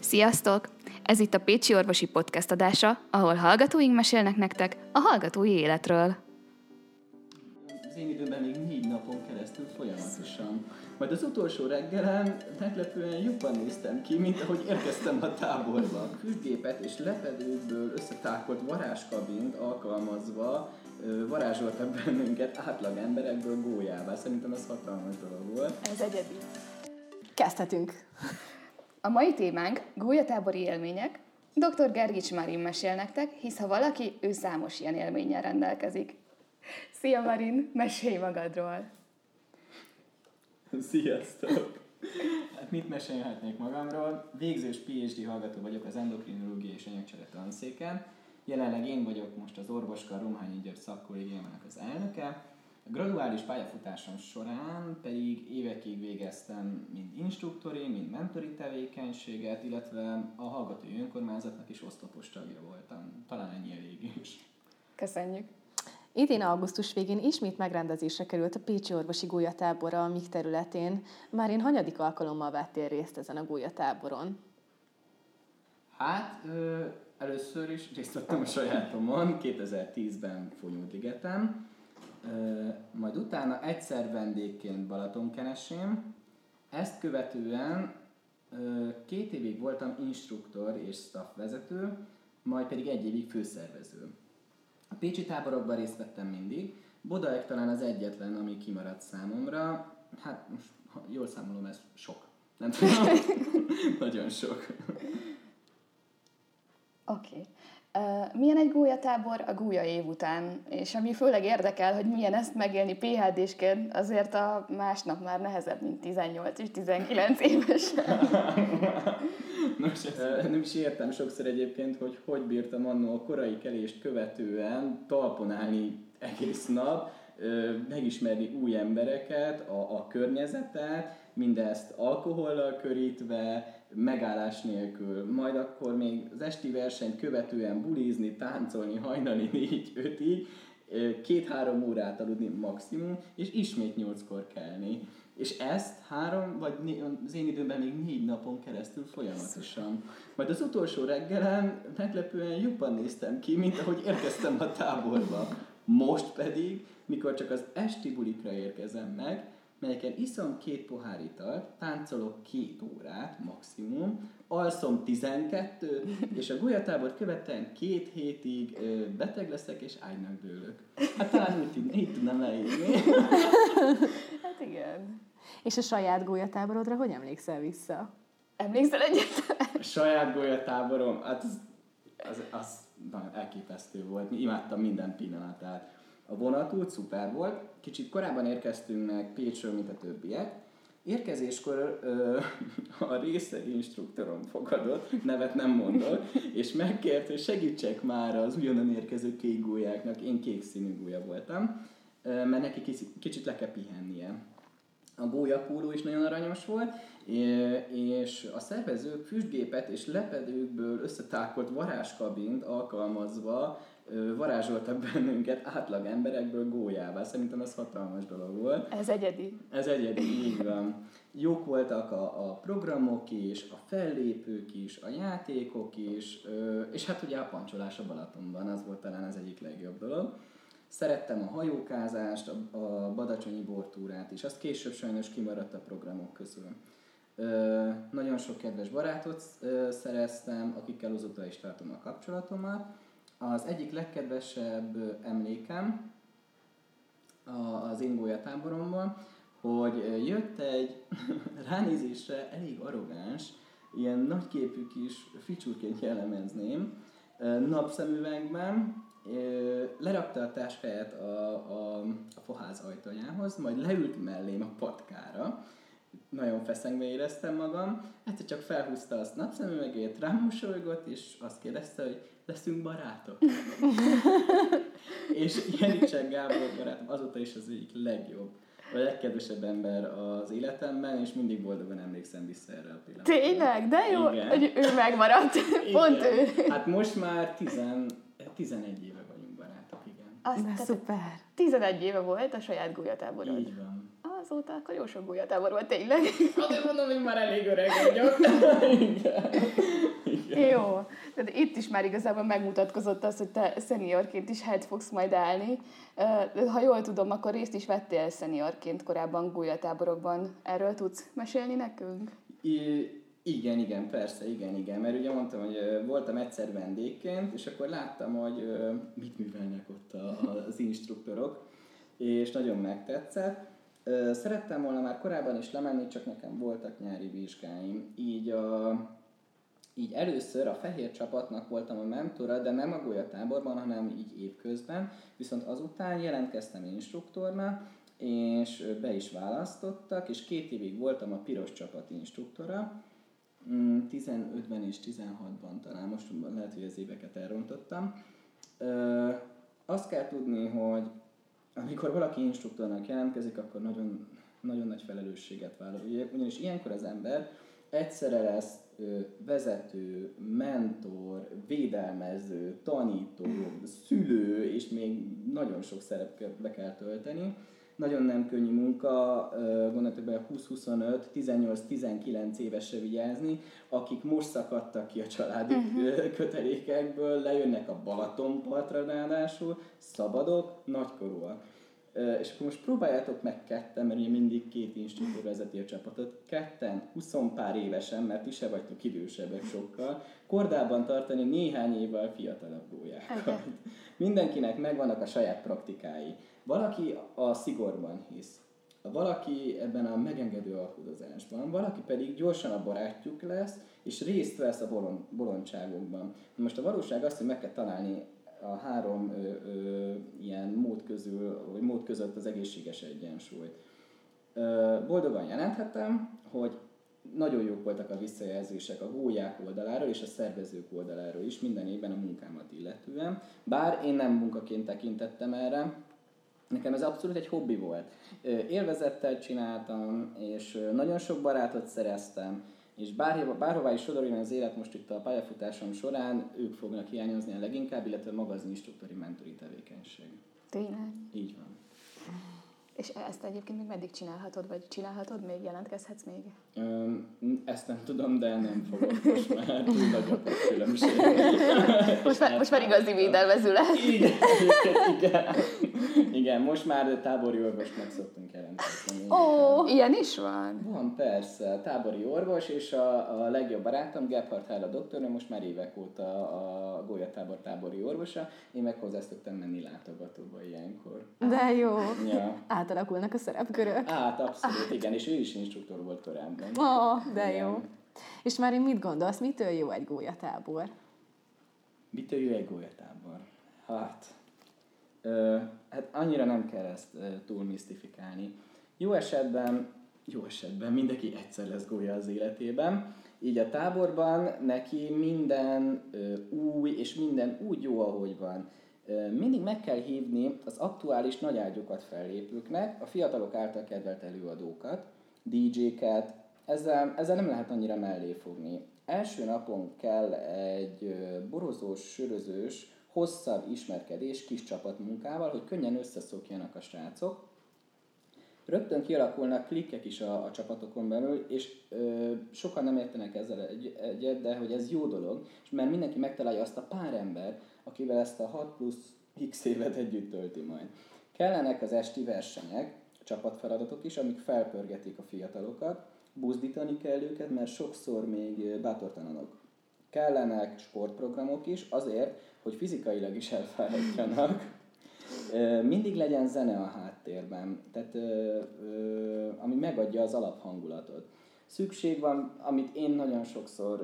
Sziasztok! Ez itt a Pécsi Orvosi Podcast adása, ahol hallgatóink mesélnek nektek a hallgatói életről. Az én időben még négy napon keresztül folyamatosan. Majd az utolsó reggelen meglepően jobban néztem ki, mint ahogy érkeztem a táborba. Füstgépet és lepedőkből összetákolt varázskabint alkalmazva varázsoltak bennünket átlag emberekből gólyává. Szerintem ez hatalmas dolog volt. Ez egyedi. Kezdhetünk. A mai témánk gólyatábori élmények. Dr. Gergics Marin mesél nektek, hisz ha valaki, ő számos ilyen élménnyel rendelkezik. Szia Marin, mesélj magadról! Sziasztok! Hát mit mesélhetnék magamról? Végzős PhD hallgató vagyok az endokrinológia és anyagcsere tanszéken. Jelenleg én vagyok most az orvoska Romhányi György szakkollégiának az elnöke. A graduális pályafutásom során pedig évekig végeztem mind instruktori, mind mentori tevékenységet, illetve a hallgatói önkormányzatnak is oszlopos tagja voltam. Talán ennyi elég is. Köszönjük! Idén augusztus végén ismét megrendezésre került a Pécsi Orvosi Gólyatábora a MIG területén. Már én hanyadik alkalommal vettél részt ezen a gólyatáboron? Hát, ö, először is részt vettem a sajátomon, 2010-ben Fonyódligetem, ö, majd utána egyszer vendégként Balatonkenesén, ezt követően két évig voltam instruktor és staff vezető, majd pedig egy évig főszervező. A pécsi táborokban részt vettem mindig, Bodaeg talán az egyetlen, ami kimaradt számomra, hát most, ha jól számolom, ez sok. Nem tudom, nagyon sok. Oké. Okay. Milyen egy gólyatábor a gólya év után? És ami főleg érdekel, hogy milyen ezt megélni PHD-sként, azért a másnap már nehezebb, mint 18 és 19 éves. Nos, ezt nem is értem sokszor egyébként, hogy hogy bírtam annó a korai kelést követően talpon állni egész nap, megismerni új embereket, a, a környezetet, mindezt alkohollal körítve, megállás nélkül, majd akkor még az esti versenyt követően bulizni, táncolni hajnali négy-ötig, két-három órát aludni maximum, és ismét nyolckor kelni. És ezt három, vagy né- az én időben még négy napon keresztül folyamatosan. Majd az utolsó reggelen meglepően jobban néztem ki, mint ahogy érkeztem a táborba. Most pedig, mikor csak az esti bulikra érkezem meg, melyeken iszom két pohár italt, táncolok két órát maximum, alszom 12 és a gólyatábor követően két hétig ö, beteg leszek és ágynak dőlök. Hát talán úgy, így tudnám leírni. hát igen. És a saját gólyatáborodra hogy emlékszel vissza? Emlékszel egyáltalán? A saját gólyatáborom, hát az, az, az nagyon elképesztő volt. Imádtam minden pillanatát. A vonatút szuper volt, kicsit korábban érkeztünk meg Pécsről, mint a többiek. Érkezéskor ö, a részeg instruktorom fogadott, nevet nem mondott, és megkért, hogy segítsek már az ugyanan érkező kék gólyáknak, én kék színű gólya voltam, ö, mert neki kicsit, kicsit le kell pihennie. A gólyapóló is nagyon aranyos volt, és a szervezők füstgépet és lepedőkből összetákolt varázskabint alkalmazva varázsoltak bennünket átlag emberekből gólyává. Szerintem ez hatalmas dolog volt. Ez egyedi. Ez egyedi, így van. Jók voltak a, a programok is, a fellépők is, a játékok is, és hát ugye a pancsolás a Balatonban, az volt talán az egyik legjobb dolog. Szerettem a hajókázást, a, a badacsonyi bortúrát is, azt később sajnos kimaradt a programok közül. Ö, nagyon sok kedves barátot ö, szereztem, akikkel azóta is tartom a kapcsolatomat. Az egyik legkedvesebb emlékem az én gólyatáboromban, hogy jött egy ránézésre elég arrogáns, ilyen nagyképű kis ficsúrként jellemezném, napszemüvegben, lerakta a táskáját a, a, a foház ajtajához, majd leült mellém a patkára, nagyon feszengve éreztem magam, hát csak felhúzta azt napszemüvegét, rám mosolygott, és azt kérdezte, hogy leszünk barátok. és Jenicek Gábor barátom azóta is az egyik legjobb, a legkedvesebb ember az életemben, és mindig boldogan emlékszem vissza erre a pillanatra. Tényleg? De jó, Igen. hogy ő megmaradt. Pont ő. Hát most már 10, 11 éve vagyunk barátok, igen. Azt, szuper. 11 éve volt a saját gólyatáborod. Így van azóta akkor jó sok gólyatábor volt tényleg. Azért mondom, hogy már elég öreg vagyok. Ó, tehát itt is már igazából megmutatkozott az, hogy te szeniorként is helyt fogsz majd állni. Ha jól tudom, akkor részt is vettél szeniorként korábban gólyatáborokban. Erről tudsz mesélni nekünk? I- igen, igen, persze, igen, igen. Mert ugye mondtam, hogy voltam egyszer vendégként, és akkor láttam, hogy mit művelnek ott az instruktorok, és nagyon megtetszett. Szerettem volna már korábban is lemenni, csak nekem voltak nyári vizsgáim. Így, a, így először a fehér csapatnak voltam a mentora, de nem a golyatáborban, hanem így évközben. Viszont azután jelentkeztem instruktornak, és be is választottak, és két évig voltam a piros csapat instruktora. 15-ben mm, és 16-ban talán, most lehet, hogy az éveket elrontottam. azt kell tudni, hogy amikor valaki instruktornak jelentkezik, akkor nagyon, nagyon nagy felelősséget vállal. Ugyanis ilyenkor az ember egyszerre lesz vezető, mentor, védelmező, tanító, szülő, és még nagyon sok szerepbe kell tölteni nagyon nem könnyű munka, gondoltok be 20-25, 18-19 évesre vigyázni, akik most szakadtak ki a családi uh-huh. kötelékekből, lejönnek a Balatonpartra ráadásul, szabadok, nagykorúak. És akkor most próbáljátok meg ketten, mert ugye mindig két instruktor vezeti a csapatot, ketten, 20 pár évesen, mert ti se vagytok idősebbek sokkal, kordában tartani néhány évvel fiatalabb gólyákat. Okay. Mindenkinek megvannak a saját praktikái. Valaki a szigorban hisz, valaki ebben a megengedő alkudozásban, valaki pedig gyorsan a barátjuk lesz, és részt vesz a bolond, bolondságokban. Most a valóság azt, hogy meg kell találni a három ö, ö, ilyen mód közül, vagy mód között az egészséges egyensúlyt. Ö, boldogan jelenthetem, hogy nagyon jók voltak a visszajelzések a gólyák oldaláról és a szervezők oldaláról is minden évben a munkámat illetően. Bár én nem munkaként tekintettem erre, Nekem ez abszolút egy hobbi volt. Élvezettel csináltam, és nagyon sok barátot szereztem, és bárhova, bárhová is sodorjon az élet most itt a pályafutásom során, ők fognak hiányozni a leginkább, illetve maga az instruktori mentori tevékenység. Tényleg? Így van. És ezt egyébként még meddig csinálhatod, vagy csinálhatod még, jelentkezhetsz még? Öm, ezt nem tudom, de nem fogok most már túl a különbség. most, már, most már igazi védelmező lesz. Igen, igen, igen, most már tábori orvosnak szoktunk jelentkezni. Ó, oh, ilyen is van? Van, persze. Tábori orvos, és a, a legjobb barátom, Gebhardt Hála doktornő, most már évek óta a Golyatábor tábori orvosa. Én meg hozzá szoktam menni látogatóba ilyenkor. De jó. Ja átalakulnak a szerepkörök. Hát, abszolút, igen, és ő is instruktor volt korábban. Oh, de igen. jó. És már mit gondolsz, mitől jó egy gólyatábor? Mitől jó egy gólyatábor? Hát, hát annyira nem kell ezt túl misztifikálni. Jó esetben, jó esetben mindenki egyszer lesz gólya az életében, így a táborban neki minden új, és minden úgy jó, ahogy van mindig meg kell hívni az aktuális nagyágyokat fellépőknek, a fiatalok által kedvelt előadókat, DJ-ket, ezzel, ezzel nem lehet annyira mellé fogni. Első napon kell egy borozós, sörözős, hosszabb ismerkedés kis csapatmunkával, hogy könnyen összeszokjanak a srácok. Rögtön kialakulnak klikkek is a, a csapatokon belül, és ö, sokan nem értenek ezzel egy, egyet, de hogy ez jó dolog, és mert mindenki megtalálja azt a pár ember, akivel ezt a 6 plusz x évet együtt tölti majd. Kellenek az esti versenyek, csapatfeladatok is, amik felpörgetik a fiatalokat, buzdítani kell őket, mert sokszor még bátortalanok. Kellenek sportprogramok is azért, hogy fizikailag is elfáradjanak. Mindig legyen zene a háttérben, tehát ami megadja az alaphangulatot. Szükség van, amit én nagyon sokszor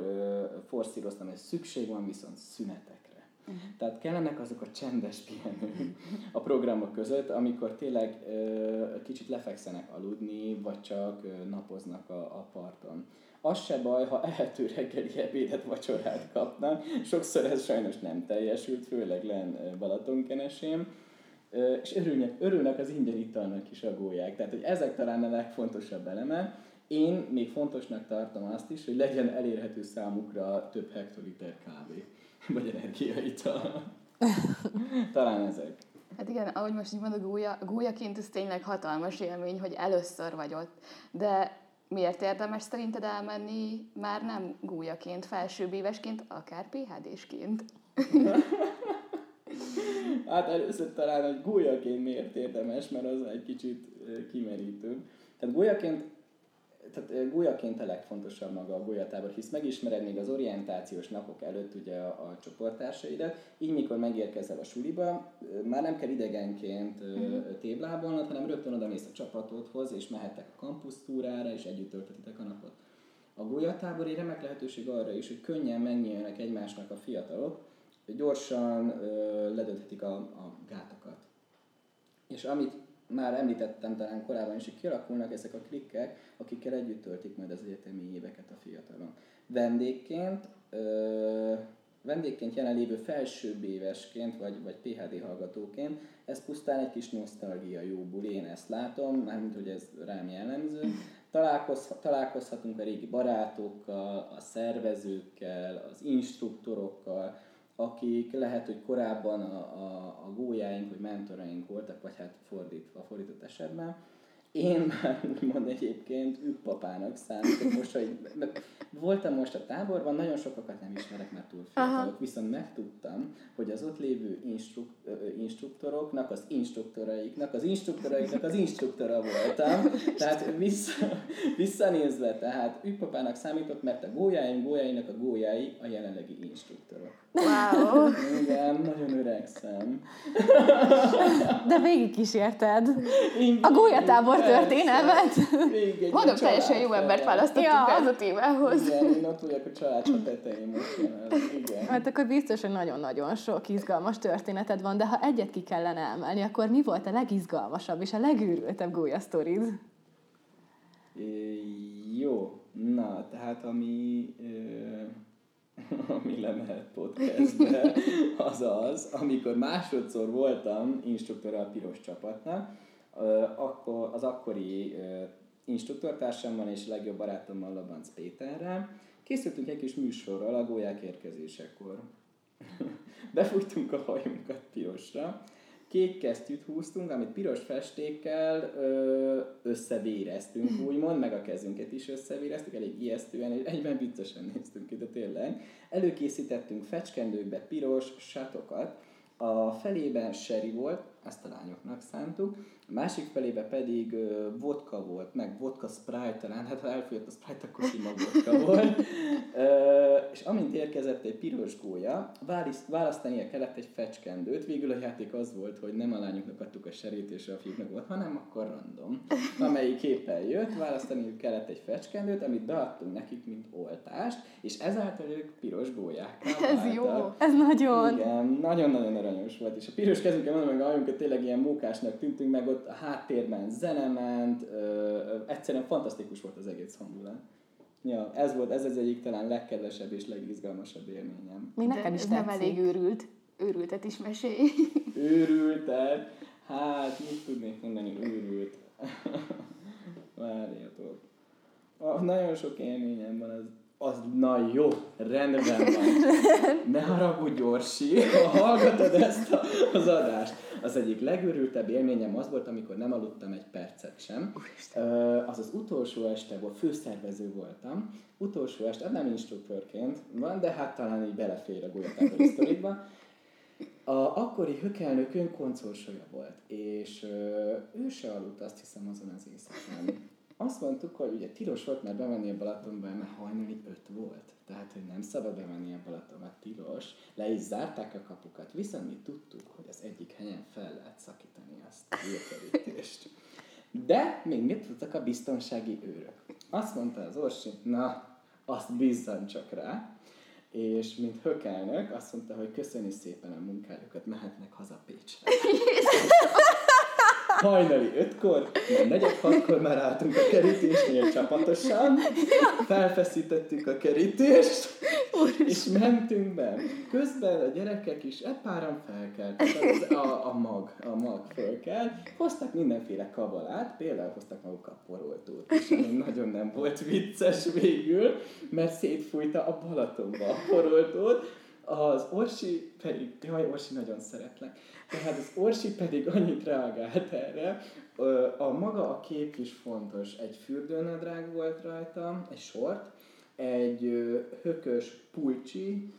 forszíroztam, hogy szükség van viszont szünetek Uh-huh. Tehát kellenek azok a csendes pihenők a programok között, amikor tényleg ö, kicsit lefekszenek aludni, vagy csak ö, napoznak a, a parton. Az se baj, ha ehető reggeli ebédet, vacsorát kapnak. Sokszor ez sajnos nem teljesült, főleg len Balatonkenesén. És örülnek, örülnek az ingyen italnak is a gólyák. Tehát, hogy ezek talán a legfontosabb eleme. Én még fontosnak tartom azt is, hogy legyen elérhető számukra több hektoliter kávé. Vagy energiaital. Talán ezek. Hát igen, ahogy most így mondod, gólya, gólyaként ez tényleg hatalmas élmény, hogy először vagy ott. De miért érdemes szerinted elmenni már nem gújaként, felsőbbévesként, akár PHD-sként? hát először talán, hogy gólyaként miért érdemes, mert az egy kicsit kimerítő. Tehát gólyaként tehát gólyaként a legfontosabb maga a gólyatábor, hisz megismered még az orientációs napok előtt ugye a, a csoporttársaidat, így mikor megérkezel a suliba, már nem kell idegenként mm. téblábolnod, hanem rögtön oda mész a csapatodhoz, és mehettek a kampusztúrára, és együtt töltetitek a napot. A gólyatábor egy remek lehetőség arra is, hogy könnyen megnyíljanak egymásnak a fiatalok, gyorsan ö, ledönthetik a, a gátakat. És amit már említettem talán korábban is, hogy kialakulnak ezek a klikkek, akikkel együtt töltik majd az egyetemi éveket a fiatalon. Vendégként, ö, vendégként jelenlévő felsőbb évesként, vagy, vagy PHD hallgatóként, ez pusztán egy kis nosztalgia jó buli, én ezt látom, mármint hogy ez rám jellemző. Találkoz, találkozhatunk a régi barátokkal, a szervezőkkel, az instruktorokkal, akik lehet, hogy korábban a, a, a gólyáink vagy mentoraink voltak, vagy hát fordítva, fordított esetben, én már úgymond egyébként papának számítok most, hogy voltam most a táborban, nagyon sokakat nem ismerek, mert túl fiatalok, viszont megtudtam, hogy az ott lévő instruk, instruktoroknak, az instruktoraiknak, az instruktoraiknak az instruktora voltam, tehát vissza, visszanézve, tehát üppapának számított, mert a gólyáim gólyáinak a gólyái a jelenlegi instruktorok. Wow! Igen, nagyon öregszem. De végig kísérted. A gólyatábor történelmet. Mondom, teljesen jó embert választottunk ja. ez a témához. Igen, én ott vagyok a család tetején most Igen. Hát akkor biztos, hogy nagyon-nagyon sok izgalmas történeted van, de ha egyet ki kellene emelni, akkor mi volt a legizgalmasabb és a legűrültebb gólyasztorid? Jó, na, tehát ami... Ö ami lemehet podcastbe, az az, amikor másodszor voltam instruktor a piros csapatnak, akkor az akkori instruktortársammal és legjobb barátommal Labanc Péterrel készültünk egy kis műsorral a gólyák érkezésekor. Befújtunk a hajunkat pirosra, kék kesztyűt húztunk, amit piros festékkel összevéreztünk, úgymond, meg a kezünket is összevéreztük, elég ijesztően, és egyben viccesen néztünk ki, de tényleg. Előkészítettünk fecskendőkbe piros satokat, a felében seri volt, ezt a lányoknak szántuk, a másik felébe pedig uh, vodka volt, meg vodka sprite talán, hát ha elfogyott a sprite, akkor sima vodka volt. és amint érkezett egy piros gólya, választania kellett egy fecskendőt. Végül a játék az volt, hogy nem a lányoknak adtuk a serét és a fiúknak volt, hanem akkor random. Amelyik éppen jött, választani kellett egy fecskendőt, amit beadtunk nekik, mint oltást, és ezáltal ők piros gólyák. Ez jó. Ez nagyon. Igen, nagyon-nagyon aranyos volt. És a piros kezünkkel mondom, meg a tényleg ilyen mókásnak tűntünk, meg ott a háttérben zene ment, ö, ö, egyszerűen fantasztikus volt az egész hangulat. Ja, ez volt, ez az egyik talán legkedvesebb és legizgalmasabb élményem. Mi nekem is nem elég őrült. Őrültet is mesélj. Őrültet? Hát, mit tudnék mondani, őrült. Várjatok. Nagyon sok élményem van, az az, na jó, rendben van. Ne haragudj, Gyorsi, ha hallgatod ezt a, az adást. Az egyik legőrültebb élményem az volt, amikor nem aludtam egy percet sem. Az az utolsó este volt, főszervező voltam. Utolsó este, nem instruktorként van, de hát talán így belefér a golyatábori sztorikba. A akkori hökelnökünk koncolsolya volt, és ő se aludt azt hiszem azon az éjszakán azt mondtuk, hogy ugye tilos volt már bemenni a Balatonba, mert hajnali öt volt. Tehát, hogy nem szabad bemenni a Balatonba, tilos. Le is zárták a kapukat, viszont mi tudtuk, hogy az egyik helyen fel lehet szakítani azt a hírkerítést. De még mit tudtak a biztonsági őrök? Azt mondta az Orsi, na, azt bízzan csak rá, és mint hökelnök azt mondta, hogy köszöni szépen a munkájukat, mehetnek haza Pécsre. hajnali ötkor, majd negyed hatkor már álltunk a kerítésnél csapatosan, felfeszítettük a kerítést, és mentünk be. Közben a gyerekek is egy páran felkeltek, a, a mag, a mag fölkelt, hoztak mindenféle kabalát, például hoztak magukkal poroltót, és nagyon nem volt vicces végül, mert szétfújta a Balatonba a poroltót, Az Orsi pedig, jaj, Orsi nagyon szeretlek. Tehát az Orsi pedig annyit reagált erre, a maga a kép is fontos. Egy fürdőnadrág volt rajta, egy sort, egy hökös pulcsi,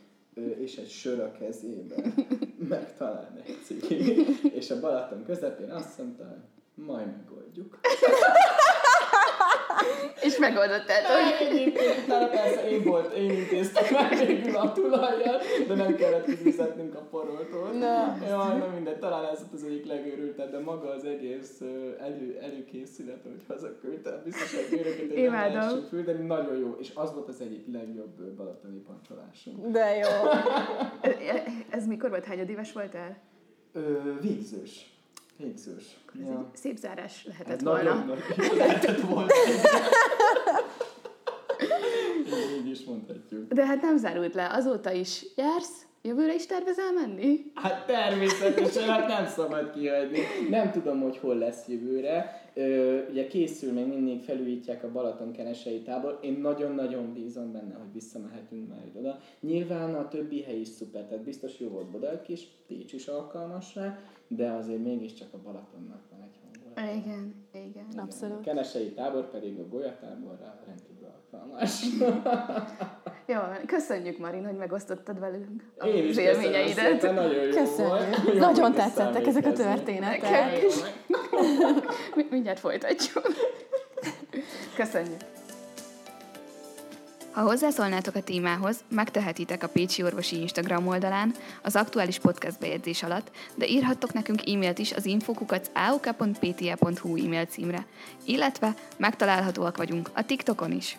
és egy sör a kezében, meg talán egy cigi, és a Balaton közepén azt mondta, majd megoldjuk. És megoldottad, hogy... Egyébként, na persze én volt, én intéztem meg végül a tulajjal, de nem kellett kifizetnünk a poroltól. Na. Jaj, na mindegy, talán ez az egyik legőrültebb, de maga az egész elő, előkészület, hogy hazaküldte biztos egy bőröket, egy nem fül, de nagyon jó, és az volt az egyik legjobb balatoni pancsolásunk. De jó. ez mikor volt? Hányadéves voltál? Ö, végzős. Végzős. Ez ja. egy szép zárás lehetett hát volna. Nagyon, lehetett volna. így, is mondhatjuk. De hát nem zárult le. Azóta is jársz? Jövőre is tervezel menni? Hát természetesen, hát nem szabad kihagyni. Nem tudom, hogy hol lesz jövőre. Ö, ugye készül, még mindig felújítják a Balaton kenesei tábor. Én nagyon-nagyon bízom benne, hogy visszamehetünk majd oda. Nyilván a többi hely is szuper, tehát biztos jó volt Bodalk is, Pécs is alkalmas rá, de azért mégiscsak a Balatonnak van egy hangulat. Igen, igen, igen. abszolút. A kenesei tábor pedig a golyatáborra rendkívül alkalmas. Jó, köszönjük Marin, hogy megosztottad velünk Én is élményeidet. Szépen, nagyon jó köszönjük. Volt. Nagyon tetszettek ezek a történetek. Mindjárt folytatjuk. Köszönjük. Ha hozzászólnátok a témához, megtehetitek a Pécsi Orvosi Instagram oldalán, az aktuális podcast bejegyzés alatt, de írhattok nekünk e-mailt is az infokukat auk.pta.hu e-mail címre, illetve megtalálhatóak vagyunk a TikTokon is.